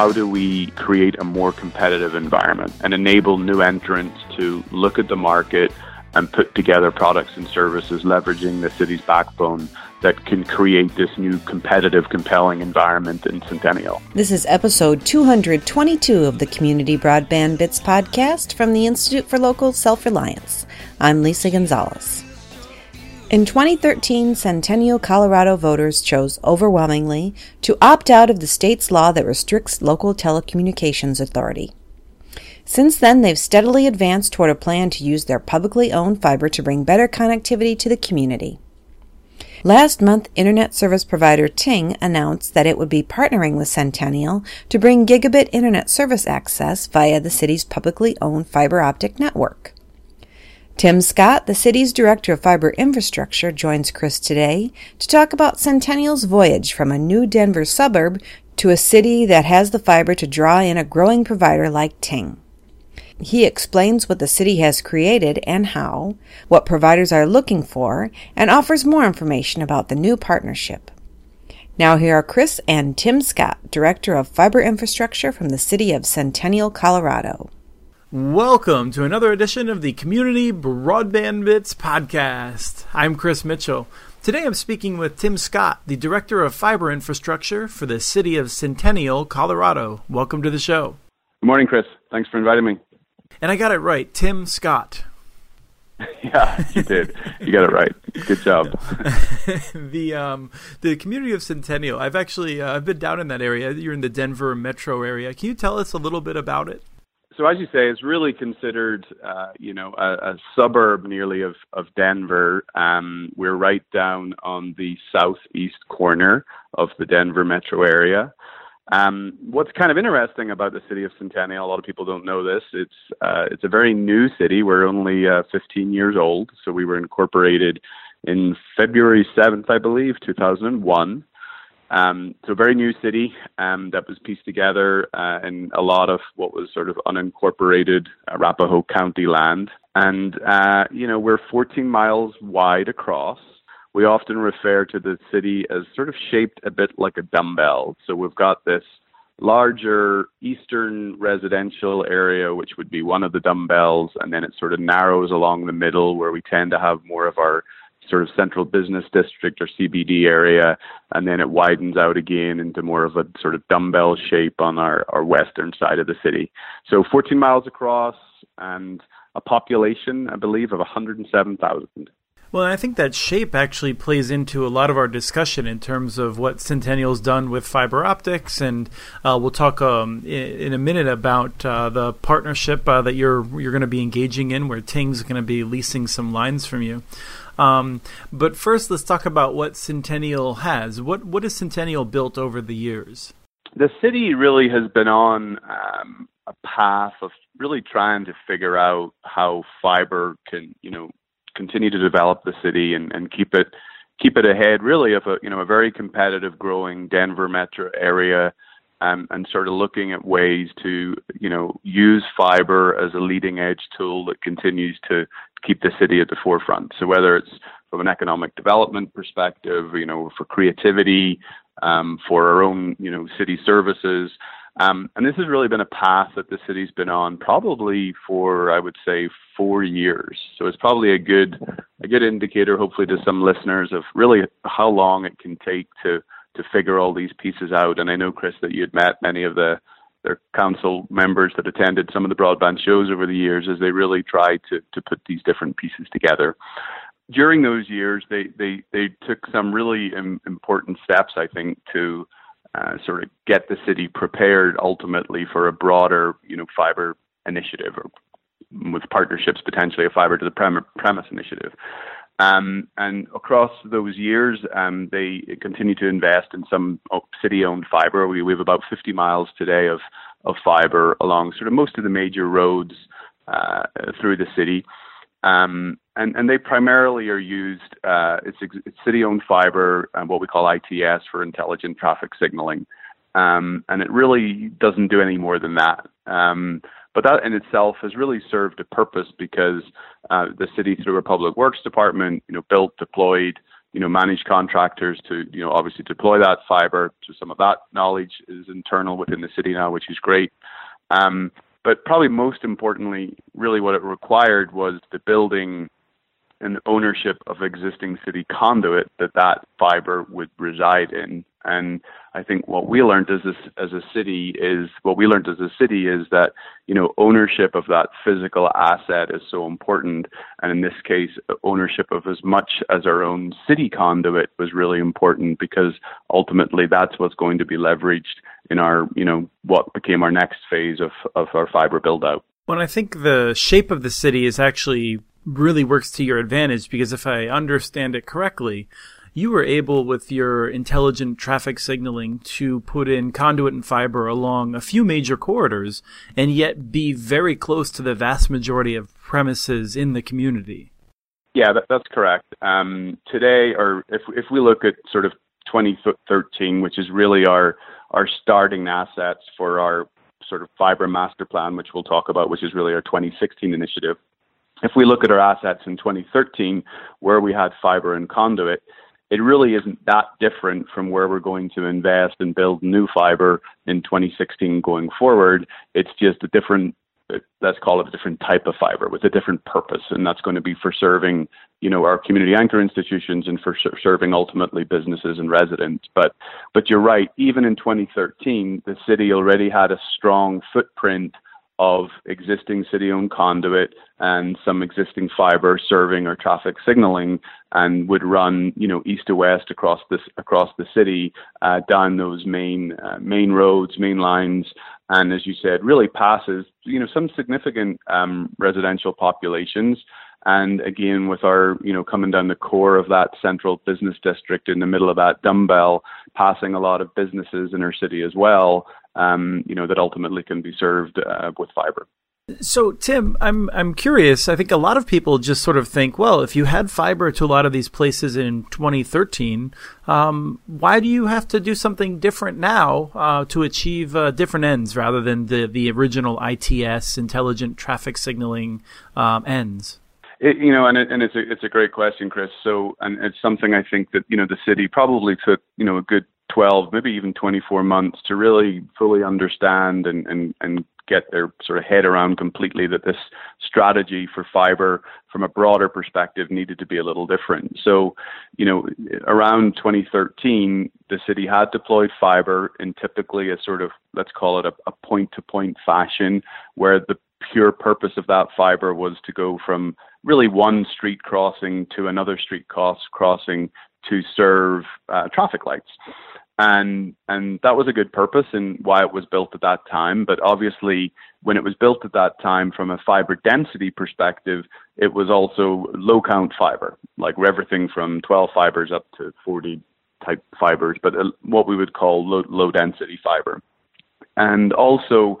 how do we create a more competitive environment and enable new entrants to look at the market and put together products and services leveraging the city's backbone that can create this new competitive, compelling environment in Centennial. This is episode 222 of the Community Broadband Bits podcast from the Institute for Local Self Reliance. I'm Lisa Gonzalez. In 2013, Centennial, Colorado voters chose overwhelmingly to opt out of the state's law that restricts local telecommunications authority. Since then, they've steadily advanced toward a plan to use their publicly owned fiber to bring better connectivity to the community. Last month, internet service provider Ting announced that it would be partnering with Centennial to bring gigabit internet service access via the city's publicly owned fiber optic network. Tim Scott, the city's director of fiber infrastructure, joins Chris today to talk about Centennial's voyage from a new Denver suburb to a city that has the fiber to draw in a growing provider like Ting. He explains what the city has created and how, what providers are looking for, and offers more information about the new partnership. Now, here are Chris and Tim Scott, Director of Fiber Infrastructure from the City of Centennial, Colorado. Welcome to another edition of the Community Broadband Bits podcast. I'm Chris Mitchell. Today I'm speaking with Tim Scott, the Director of Fiber Infrastructure for the City of Centennial, Colorado. Welcome to the show. Good morning, Chris. Thanks for inviting me. And I got it right, Tim Scott. yeah, you did. You got it right. Good job. the um, the community of Centennial. I've actually uh, I've been down in that area. You're in the Denver metro area. Can you tell us a little bit about it? So as you say, it's really considered, uh, you know, a, a, suburb nearly of of Denver. Um, we're right down on the southeast corner of the Denver metro area. Um, what's kind of interesting about the city of Centennial, a lot of people don't know this. It's uh, it's a very new city. We're only uh, 15 years old, so we were incorporated in February 7th, I believe, 2001. Um, so a very new city um, that was pieced together uh, in a lot of what was sort of unincorporated Arapahoe County land. And, uh, you know, we're 14 miles wide across. We often refer to the city as sort of shaped a bit like a dumbbell. So we've got this larger eastern residential area, which would be one of the dumbbells, and then it sort of narrows along the middle where we tend to have more of our sort of central business district or CBD area, and then it widens out again into more of a sort of dumbbell shape on our, our western side of the city. So 14 miles across and a population, I believe, of 107,000. Well, I think that shape actually plays into a lot of our discussion in terms of what Centennial's done with fiber optics, and uh, we'll talk um, in, a minute about uh, the partnership uh, that you're you're going to be engaging in, where Ting's going to be leasing some lines from you. Um, but first, let's talk about what Centennial has. What what has Centennial built over the years? The city really has been on um, a path of really trying to figure out how fiber can, you know, continue to develop the city and, and keep it keep it ahead really of a you know a very competitive growing Denver metro area um, and sort of looking at ways to you know use fiber as a leading edge tool that continues to keep the city at the forefront. So whether it's from an economic development perspective, you know, for creativity, um, for our own you know city services, um, and this has really been a path that the city's been on probably for, I would say, four years. So it's probably a good, a good indicator, hopefully, to some listeners of really how long it can take to to figure all these pieces out. And I know, Chris, that you had met many of the their council members that attended some of the broadband shows over the years as they really tried to to put these different pieces together. During those years, they they they took some really Im- important steps, I think, to uh, sort of get the city prepared ultimately for a broader, you know, fiber initiative or with partnerships potentially a fiber to the prem- premise initiative. Um, and across those years, um, they continue to invest in some city-owned fiber. We, we have about 50 miles today of, of fiber along sort of most of the major roads uh, through the city. Um, and, and they primarily are used, uh, it's, it's city owned fiber and what we call ITS for intelligent traffic signaling. Um, and it really doesn't do any more than that. Um, but that in itself has really served a purpose because uh, the city, through a public works department, you know, built, deployed you know, manage contractors to, you know, obviously deploy that fiber. So some of that knowledge is internal within the city now, which is great. Um, but probably most importantly, really what it required was the building and ownership of existing city conduit that that fiber would reside in. And I think what we learned as a, as a city is what we learned as a city is that you know ownership of that physical asset is so important, and in this case, ownership of as much as our own city conduit was really important because ultimately that's what's going to be leveraged in our you know what became our next phase of of our fiber build out. Well, I think the shape of the city is actually really works to your advantage because if I understand it correctly, you were able with your intelligent traffic signaling to put in conduit and fiber along a few major corridors and yet be very close to the vast majority of premises in the community. Yeah, that, that's correct. Um, today, or if if we look at sort of 2013, which is really our our starting assets for our sort of fiber master plan, which we'll talk about, which is really our 2016 initiative if we look at our assets in 2013, where we had fiber and conduit, it really isn't that different from where we're going to invest and build new fiber in 2016 going forward. It's just a different, let's call it a different type of fiber with a different purpose, and that's going to be for serving, you know, our community anchor institutions and for serving ultimately businesses and residents. But, but you're right. Even in 2013, the city already had a strong footprint of existing city-owned conduit and some existing fiber serving or traffic signaling, and would run, you know, east to west across this across the city uh, down those main uh, main roads, main lines, and as you said, really passes, you know, some significant um, residential populations. And again, with our, you know, coming down the core of that central business district in the middle of that dumbbell, passing a lot of businesses in our city as well, um, you know, that ultimately can be served uh, with fiber. So, Tim, I'm I'm curious. I think a lot of people just sort of think, well, if you had fiber to a lot of these places in 2013, um, why do you have to do something different now uh, to achieve uh, different ends rather than the the original ITS intelligent traffic signaling um, ends? It, you know, and it, and it's a it's a great question, Chris. So, and it's something I think that you know the city probably took you know a good 12, maybe even 24 months to really fully understand and, and, and get their sort of head around completely that this strategy for fiber from a broader perspective needed to be a little different. So, you know, around 2013, the city had deployed fiber in typically a sort of, let's call it a point to point fashion, where the pure purpose of that fiber was to go from really one street crossing to another street cross crossing to serve uh, traffic lights and and that was a good purpose and why it was built at that time. But obviously, when it was built at that time, from a fiber density perspective, it was also low count fiber, like everything from 12 fibers up to 40 type fibers, but uh, what we would call low, low density fiber. And also,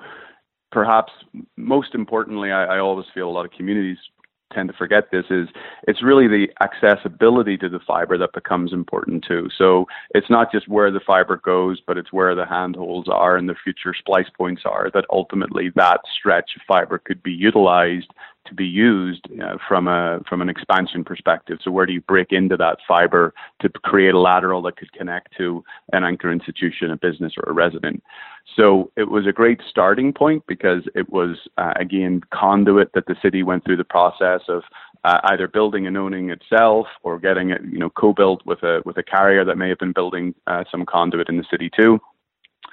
perhaps most importantly, I, I always feel a lot of communities tend to forget this is it's really the accessibility to the fiber that becomes important too. So it's not just where the fiber goes, but it's where the handholes are and the future splice points are that ultimately that stretch of fiber could be utilized to be used uh, from a from an expansion perspective. So where do you break into that fiber to create a lateral that could connect to an anchor institution, a business, or a resident? So it was a great starting point because it was uh, again conduit that the city went through the process of uh, either building and owning itself or getting it you know co-built with a with a carrier that may have been building uh, some conduit in the city too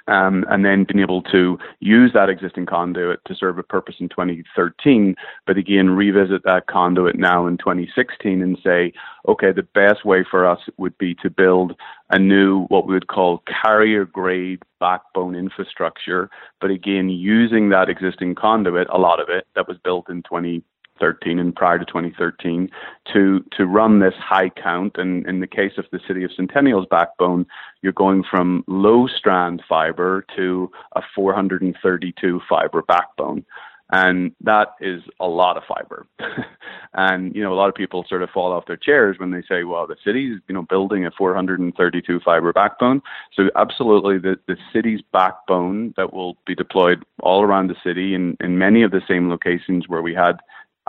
um, and then being able to use that existing conduit to serve a purpose in 2013, but again, revisit that conduit now in 2016 and say, okay, the best way for us would be to build a new, what we would call carrier grade backbone infrastructure, but again, using that existing conduit, a lot of it that was built in 20, 2013 and prior to 2013 to to run this high count. And in the case of the city of Centennial's backbone, you're going from low strand fiber to a 432 fiber backbone. And that is a lot of fiber. and, you know, a lot of people sort of fall off their chairs when they say, well, the city's, you know, building a 432 fiber backbone. So absolutely the, the city's backbone that will be deployed all around the city in, in many of the same locations where we had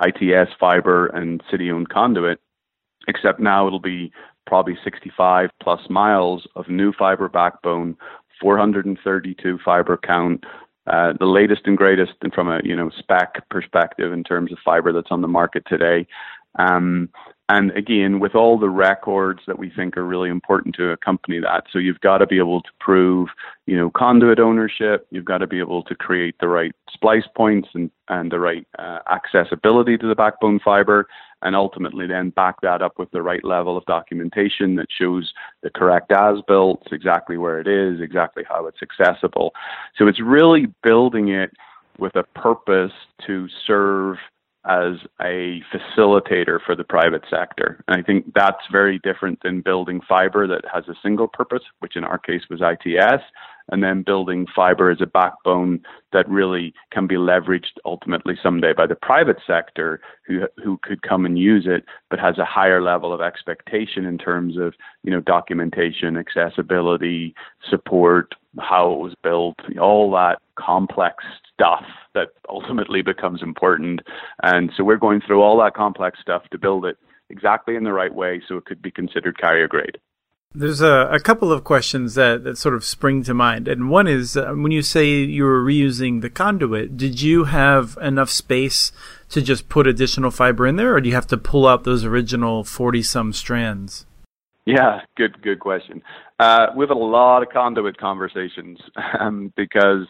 ITS fiber and city owned conduit, except now it'll be probably 65 plus miles of new fiber backbone, 432 fiber count, uh, the latest and greatest and from a you know spec perspective in terms of fiber that's on the market today. Um, and again, with all the records that we think are really important to accompany that, so you've got to be able to prove, you know, conduit ownership. You've got to be able to create the right splice points and and the right uh, accessibility to the backbone fiber, and ultimately then back that up with the right level of documentation that shows the correct as built, exactly where it is, exactly how it's accessible. So it's really building it with a purpose to serve as a facilitator for the private sector. And I think that's very different than building fiber that has a single purpose, which in our case was ITS, and then building fiber as a backbone that really can be leveraged ultimately someday by the private sector who who could come and use it but has a higher level of expectation in terms of you know documentation accessibility support how it was built all that complex stuff that ultimately becomes important and so we're going through all that complex stuff to build it exactly in the right way so it could be considered carrier grade there's a, a couple of questions that, that sort of spring to mind. And one is uh, when you say you were reusing the conduit, did you have enough space to just put additional fiber in there, or do you have to pull out those original 40 some strands? Yeah, good good question. Uh, we have had a lot of conduit conversations um, because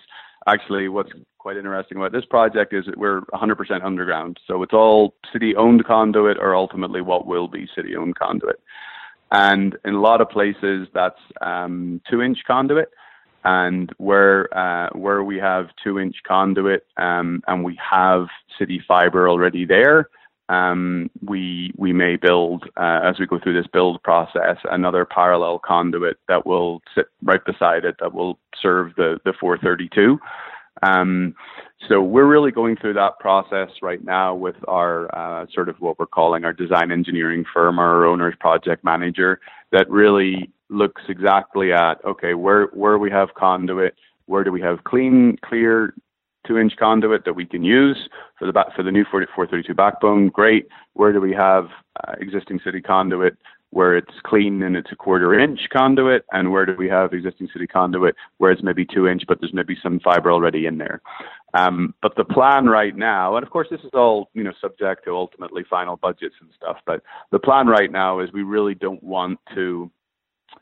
actually what's quite interesting about this project is that we're 100% underground. So it's all city owned conduit or ultimately what will be city owned conduit. And in a lot of places, that's um, two inch conduit. And where uh, where we have two inch conduit um, and we have city fiber already there, um, we we may build uh, as we go through this build process another parallel conduit that will sit right beside it that will serve the the 432. Um, so we're really going through that process right now with our uh, sort of what we're calling our design engineering firm, our owner's project manager, that really looks exactly at okay, where where we have conduit, where do we have clean, clear two inch conduit that we can use for the for the new 432 backbone? Great. Where do we have uh, existing city conduit where it's clean and it's a quarter inch conduit, and where do we have existing city conduit where it's maybe two inch, but there's maybe some fiber already in there. Um, but the plan right now, and of course this is all you know subject to ultimately final budgets and stuff, but the plan right now is we really don't want to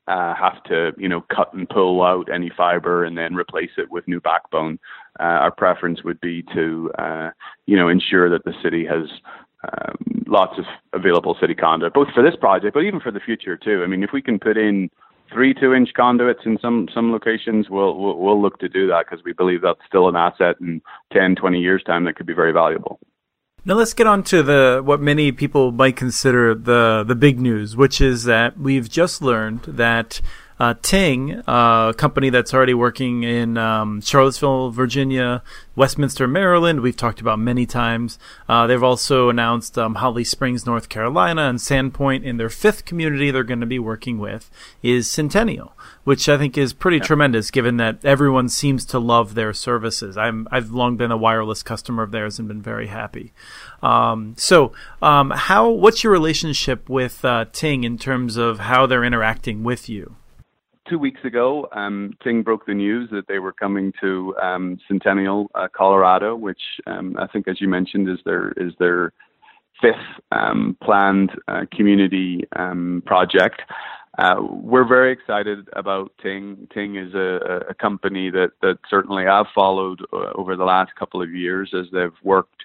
uh, have to you know cut and pull out any fiber and then replace it with new backbone. Uh, our preference would be to uh, you know ensure that the city has um, lots of available city conduit, both for this project, but even for the future too. I mean, if we can put in three two-inch conduits in some some locations, we'll we'll, we'll look to do that because we believe that's still an asset in 10, 20 years time that could be very valuable. Now let's get on to the what many people might consider the the big news, which is that we've just learned that uh, Ting, uh, a company that's already working in um, Charlottesville, Virginia, Westminster, Maryland, we've talked about many times. Uh, they've also announced um, Holly Springs, North Carolina, and Sandpoint in their fifth community they're going to be working with is Centennial, which I think is pretty yeah. tremendous given that everyone seems to love their services. I'm, I've long been a wireless customer of theirs and been very happy. Um, so, um, how? What's your relationship with uh, Ting in terms of how they're interacting with you? Two weeks ago, um, Ting broke the news that they were coming to um, Centennial, uh, Colorado, which um, I think, as you mentioned, is their is their fifth um, planned uh, community um, project. Uh, we're very excited about Ting. Ting is a, a company that that certainly I've followed uh, over the last couple of years as they've worked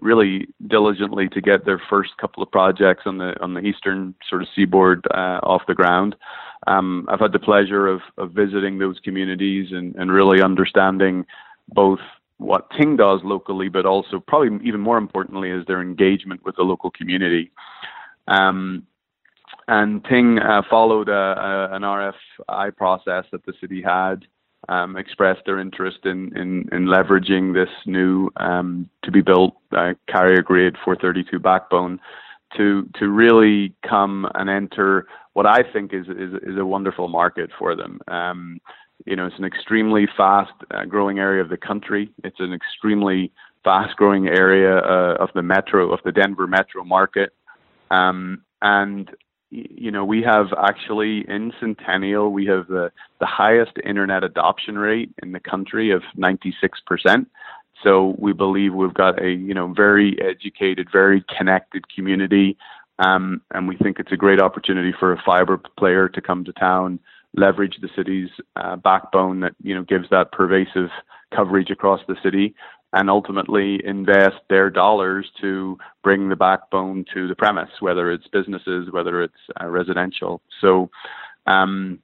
really diligently to get their first couple of projects on the on the eastern sort of seaboard uh, off the ground. Um, I've had the pleasure of, of visiting those communities and, and really understanding both what Ting does locally, but also probably even more importantly is their engagement with the local community. Um, and Ting uh, followed a, a, an RFI process that the city had, um, expressed their interest in, in, in leveraging this new um, to be built uh, carrier grade 432 backbone to to really come and enter what I think is is, is a wonderful market for them. Um, you know, it's an extremely fast uh, growing area of the country. It's an extremely fast growing area uh, of the metro of the Denver metro market, um, and you know, we have actually in Centennial, we have the, the highest internet adoption rate in the country of 96%. So we believe we've got a, you know, very educated, very connected community. Um, and we think it's a great opportunity for a fiber player to come to town, leverage the city's uh, backbone that, you know, gives that pervasive coverage across the city and ultimately invest their dollars to bring the backbone to the premise, whether it's businesses, whether it's uh, residential. So, um,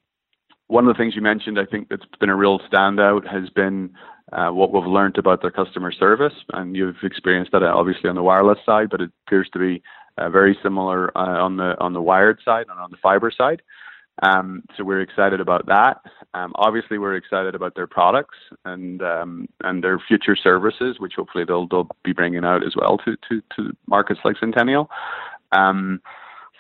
one of the things you mentioned, I think that's been a real standout, has been uh, what we've learned about their customer service, and you've experienced that obviously on the wireless side, but it appears to be uh, very similar uh, on the on the wired side and on the fiber side. Um, so we're excited about that. Um, obviously, we're excited about their products and um, and their future services, which hopefully they'll they'll be bringing out as well to to, to markets like Centennial. Um,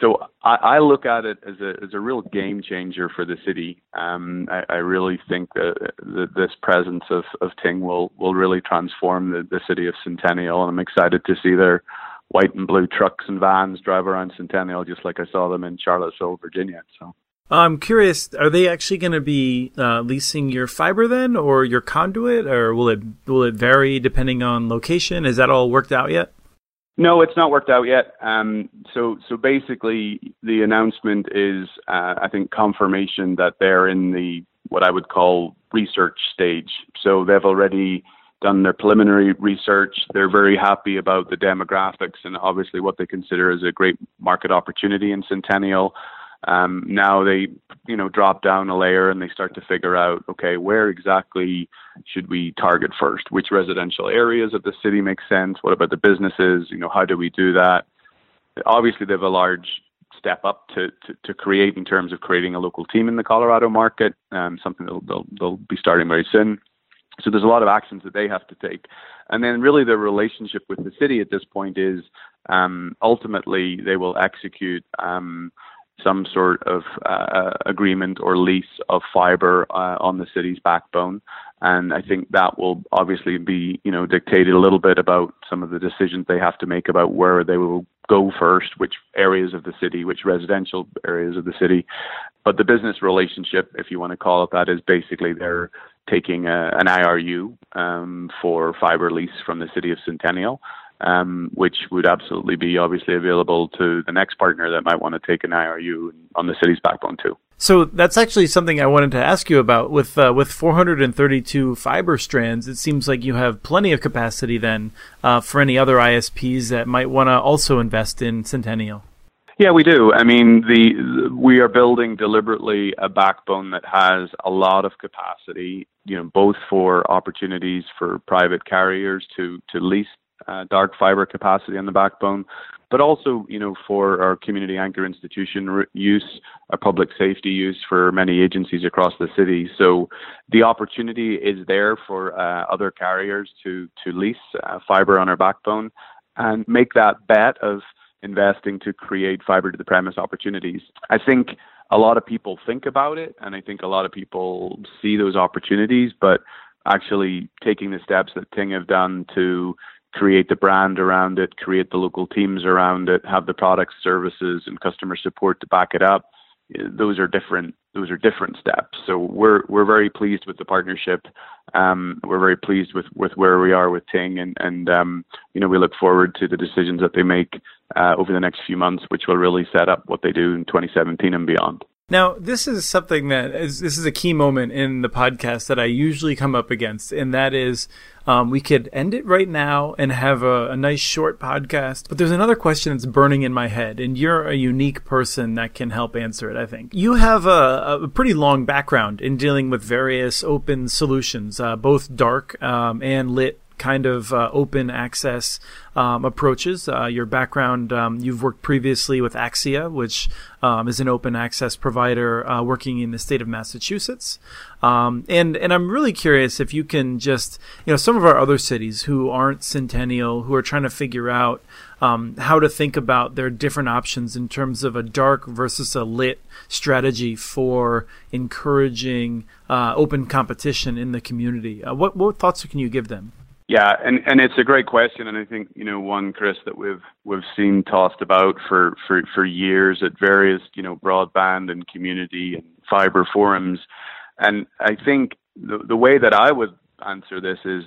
so I, I, look at it as a as a real game changer for the city. Um, I, I, really think that, that, this presence of, of Ting will will really transform the, the city of Centennial, and I'm excited to see their white and blue trucks and vans drive around Centennial, just like I saw them in Charlottesville, Virginia. So I'm curious, are they actually going to be uh, leasing your fiber then, or your conduit, or will it will it vary depending on location? Is that all worked out yet? No, it's not worked out yet. Um, so so basically, the announcement is, uh, I think, confirmation that they're in the what I would call research stage. So they've already done their preliminary research. They're very happy about the demographics and obviously what they consider as a great market opportunity in Centennial. Um, now they, you know, drop down a layer and they start to figure out, okay, where exactly should we target first? Which residential areas of the city make sense? What about the businesses? You know, how do we do that? Obviously, they have a large step up to, to, to create in terms of creating a local team in the Colorado market, um, something they'll, they'll, they'll be starting very soon. So there's a lot of actions that they have to take. And then really the relationship with the city at this point is um, ultimately they will execute um, some sort of uh, agreement or lease of fiber uh, on the city's backbone. And I think that will obviously be, you know, dictated a little bit about some of the decisions they have to make about where they will go first, which areas of the city, which residential areas of the city. But the business relationship, if you want to call it that, is basically they're taking a, an IRU um, for fiber lease from the city of Centennial um, which would absolutely be obviously available to the next partner that might want to take an IRU on the city's backbone too. So that's actually something I wanted to ask you about. With uh, with 432 fiber strands, it seems like you have plenty of capacity then uh, for any other ISPs that might want to also invest in Centennial. Yeah, we do. I mean, the we are building deliberately a backbone that has a lot of capacity. You know, both for opportunities for private carriers to to lease uh, dark fiber capacity on the backbone, but also, you know, for our community anchor institution use, our public safety use for many agencies across the city. So the opportunity is there for uh, other carriers to to lease uh, fiber on our backbone and make that bet of investing to create fiber to the premise opportunities. I think a lot of people think about it, and I think a lot of people see those opportunities, but actually taking the steps that Ting have done to create the brand around it, create the local teams around it, have the products, services, and customer support to back it up. Eh, those are different. Those are different steps. So we're we're very pleased with the partnership. Um, we're very pleased with, with where we are with Ting, and and um, you know we look forward to the decisions that they make uh, over the next few months, which will really set up what they do in 2017 and beyond. Now, this is something that is this is a key moment in the podcast that I usually come up against, and that is um, we could end it right now and have a, a, nice short podcast. But there's another question that's burning in my head, and you're a unique person that can help answer it. I think you have a, a pretty long background in dealing with various open solutions, uh, both dark um, and lit kind of uh, open access um, approaches. Uh, your background, um, you've worked previously with Axia, which um, is an open access provider uh, working in the state of Massachusetts. Um, and and I'm really curious if you can just, you know, some of our other cities who aren't Centennial, who are trying to figure out um, how to think about their different options in terms of a dark versus a lit strategy for encouraging uh, open competition in the community. Uh, what what thoughts can you give them? Yeah, and, and it's a great question, and I think you know one, Chris, that we've we've seen tossed about for, for, for years at various you know broadband and community and fiber forums, and I think the the way that I would answer this is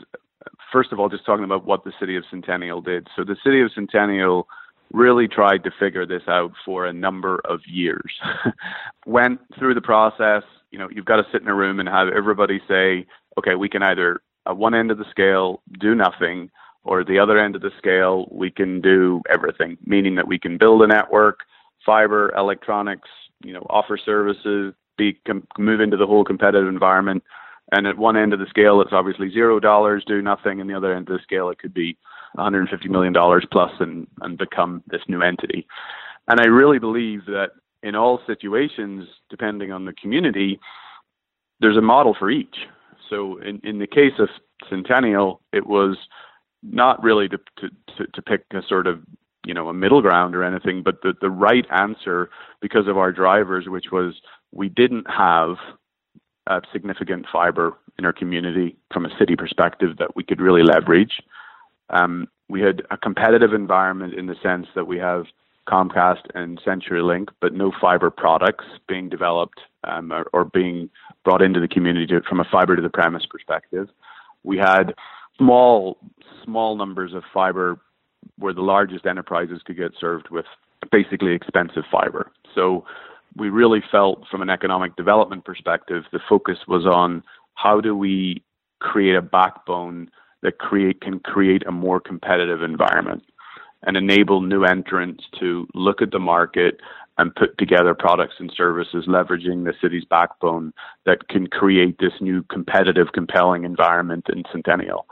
first of all just talking about what the city of Centennial did. So the city of Centennial really tried to figure this out for a number of years. Went through the process. You know, you've got to sit in a room and have everybody say, okay, we can either at one end of the scale do nothing, or the other end of the scale we can do everything, meaning that we can build a network, fiber, electronics, you know, offer services, be com- move into the whole competitive environment. And at one end of the scale, it's obviously zero dollars, do nothing, and the other end of the scale, it could be 150 million dollars plus and and become this new entity. And I really believe that in all situations, depending on the community, there's a model for each. So in, in the case of Centennial, it was not really to, to, to pick a sort of you know a middle ground or anything, but the, the right answer because of our drivers, which was we didn't have a significant fiber in our community from a city perspective that we could really leverage. Um, we had a competitive environment in the sense that we have Comcast and CenturyLink, but no fiber products being developed um, or, or, being brought into the community to, from a fiber to the premise perspective. We had small, small numbers of fiber where the largest enterprises could get served with basically expensive fiber. So we really felt from an economic development perspective, the focus was on how do we create a backbone that create can create a more competitive environment and enable new entrants to look at the market and put together products and services leveraging the city's backbone that can create this new competitive, compelling environment in Centennial.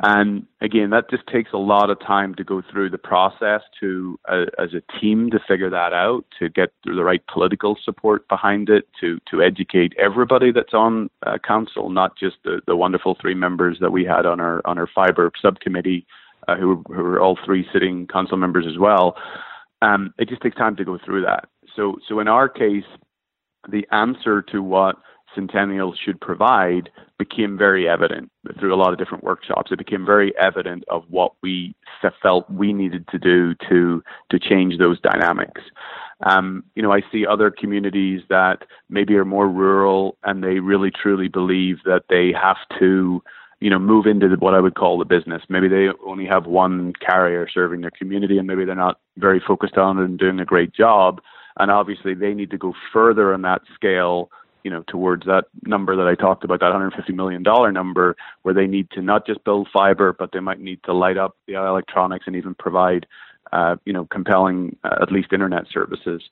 And again, that just takes a lot of time to go through the process to, uh, as a team, to figure that out, to get the right political support behind it, to to educate everybody that's on uh, council, not just the, the wonderful three members that we had on our on our fiber subcommittee uh, who, who are all three sitting council members as well. Um, it just takes time to go through that. So, so in our case, the answer to what Centennial should provide became very evident through a lot of different workshops. It became very evident of what we felt we needed to do to to change those dynamics. Um, you know, I see other communities that maybe are more rural and they really truly believe that they have to you know, move into what I would call the business. Maybe they only have one carrier serving their community, and maybe they're not very focused on it and doing a great job. And obviously, they need to go further on that scale, you know, towards that number that I talked about, that 150 million dollar number, where they need to not just build fiber, but they might need to light up the electronics and even provide, uh, you know, compelling uh, at least internet services.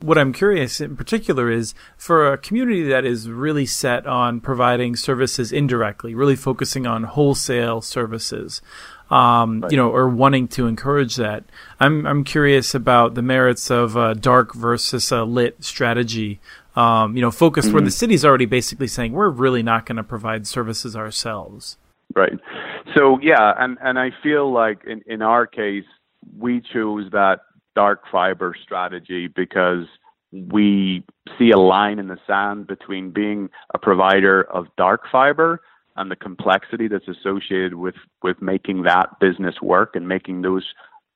What I'm curious in particular is for a community that is really set on providing services indirectly, really focusing on wholesale services, um, right. you know, or wanting to encourage that. I'm I'm curious about the merits of a dark versus a lit strategy. Um, you know, focused mm-hmm. where the city's already basically saying we're really not going to provide services ourselves. Right. So yeah, and and I feel like in in our case we chose that dark fiber strategy because we see a line in the sand between being a provider of dark fiber and the complexity that's associated with, with making that business work and making those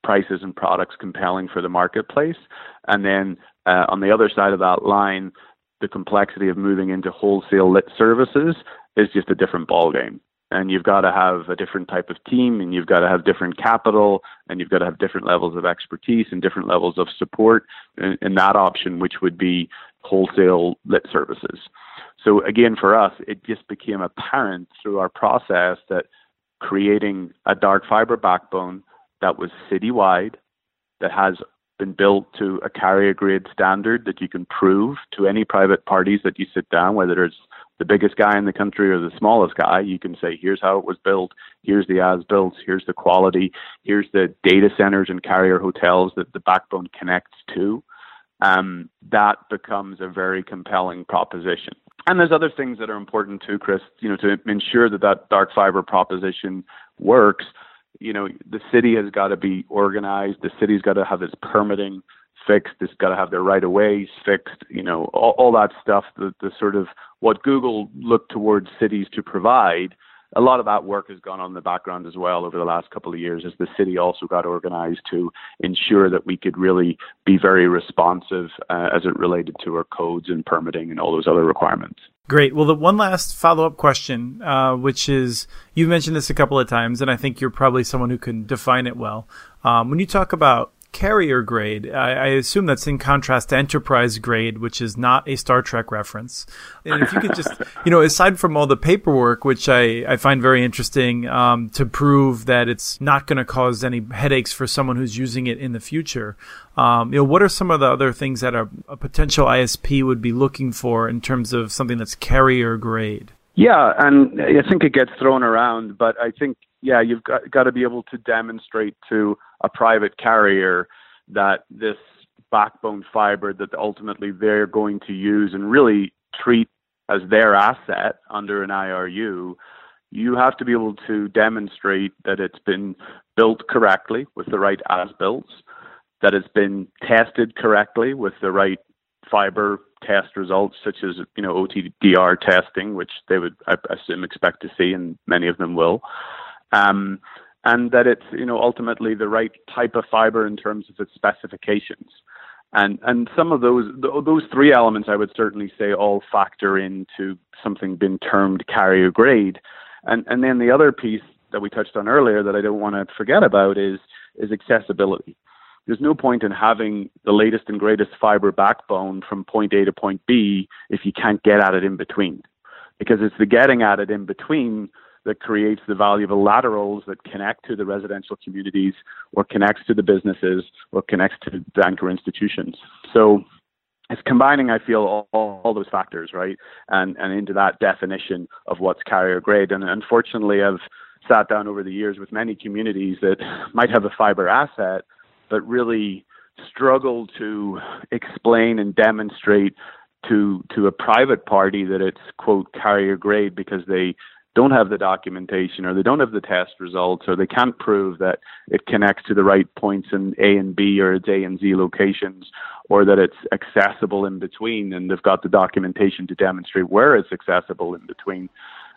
prices and products compelling for the marketplace. And then uh, on the other side of that line, the complexity of moving into wholesale lit services is just a different ballgame and you've got to have a different type of team and you've got to have different capital and you've got to have different levels of expertise and different levels of support in that option which would be wholesale lit services. So again for us it just became apparent through our process that creating a dark fiber backbone that was citywide that has been built to a carrier grade standard that you can prove to any private parties that you sit down whether it's the biggest guy in the country or the smallest guy, you can say, here's how it was built, here's the as built, here's the quality, here's the data centers and carrier hotels that the backbone connects to. Um, that becomes a very compelling proposition. And there's other things that are important too, Chris, you know, to ensure that that dark fiber proposition works. You know, the city has got to be organized. The city's got to have its permitting fixed. It's got to have their right of ways fixed. You know, all, all that stuff. The the sort of what Google looked towards cities to provide. a lot of that work has gone on in the background as well over the last couple of years as the city also got organized to ensure that we could really be very responsive uh, as it related to our codes and permitting and all those other requirements. Great. Well, the one last follow up question, uh, which is you mentioned this a couple of times, and I think you're probably someone who can define it well. Um, when you talk about carrier grade. I, I, assume that's in contrast to enterprise grade, which is not a Star Trek reference. And if you could just, you know, aside from all the paperwork, which I, I find very interesting, um, to prove that it's not going to cause any headaches for someone who's using it in the future, um, you know, what are some of the other things that a, a potential ISP would be looking for in terms of something that's carrier grade? Yeah, and I think it gets thrown around, but I think yeah, you've got, got to be able to demonstrate to a private carrier that this backbone fiber that ultimately they're going to use and really treat as their asset under an IRU, you have to be able to demonstrate that it's been built correctly with the right as builts, that it's been tested correctly with the right fiber test results, such as you know OTDR testing, which they would I assume expect to see, and many of them will um, and that it's you know ultimately the right type of fiber in terms of its specifications. And and some of those those three elements I would certainly say all factor into something being termed carrier grade. And and then the other piece that we touched on earlier that I don't want to forget about is is accessibility. There's no point in having the latest and greatest fiber backbone from point A to point B if you can't get at it in between. Because it's the getting at it in between that creates the valuable laterals that connect to the residential communities or connects to the businesses or connects to the anchor institutions. So it's combining, I feel, all, all, all, those factors, right? And, and into that definition of what's carrier grade. And unfortunately, I've sat down over the years with many communities that might have a fiber asset, but really struggle to explain and demonstrate to to a private party that it's quote carrier grade because they don't have the documentation or they don't have the test results or they can't prove that it connects to the right points in A and B or its A and Z locations or that it's accessible in between and they've got the documentation to demonstrate where it's accessible in between.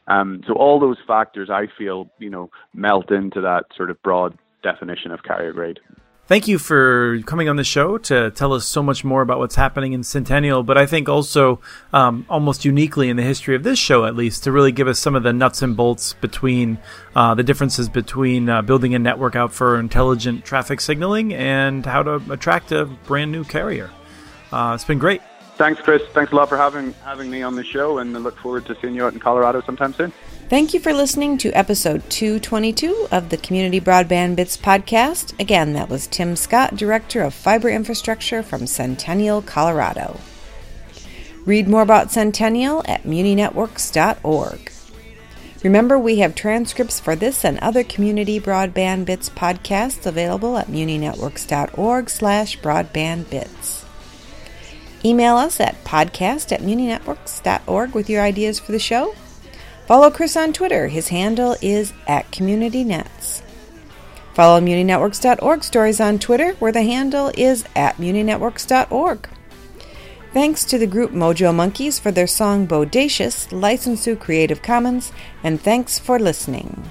Um, so all those factors I feel, you know, melt into that sort of broad definition of carrier grade. Thank you for coming on the show to tell us so much more about what's happening in Centennial, but I think also um, almost uniquely in the history of this show, at least, to really give us some of the nuts and bolts between uh, the differences between uh, building a network out for intelligent traffic signaling and how to attract a brand new carrier. Uh, it's been great. Thanks, Chris. Thanks a lot for having having me on the show, and I look forward to seeing you out in Colorado sometime soon. Thank you for listening to episode 222 of the Community Broadband Bits podcast. Again, that was Tim Scott, Director of Fiber Infrastructure from Centennial, Colorado. Read more about Centennial at muninetworks.org. Remember, we have transcripts for this and other Community Broadband Bits podcasts available at muninetworks.org slash broadbandbits. Email us at podcast at muninetworks.org with your ideas for the show Follow Chris on Twitter. His handle is at CommunityNets. Follow MuniNetworks.org stories on Twitter, where the handle is at MuniNetworks.org. Thanks to the group Mojo Monkeys for their song Bodacious, licensed through Creative Commons, and thanks for listening.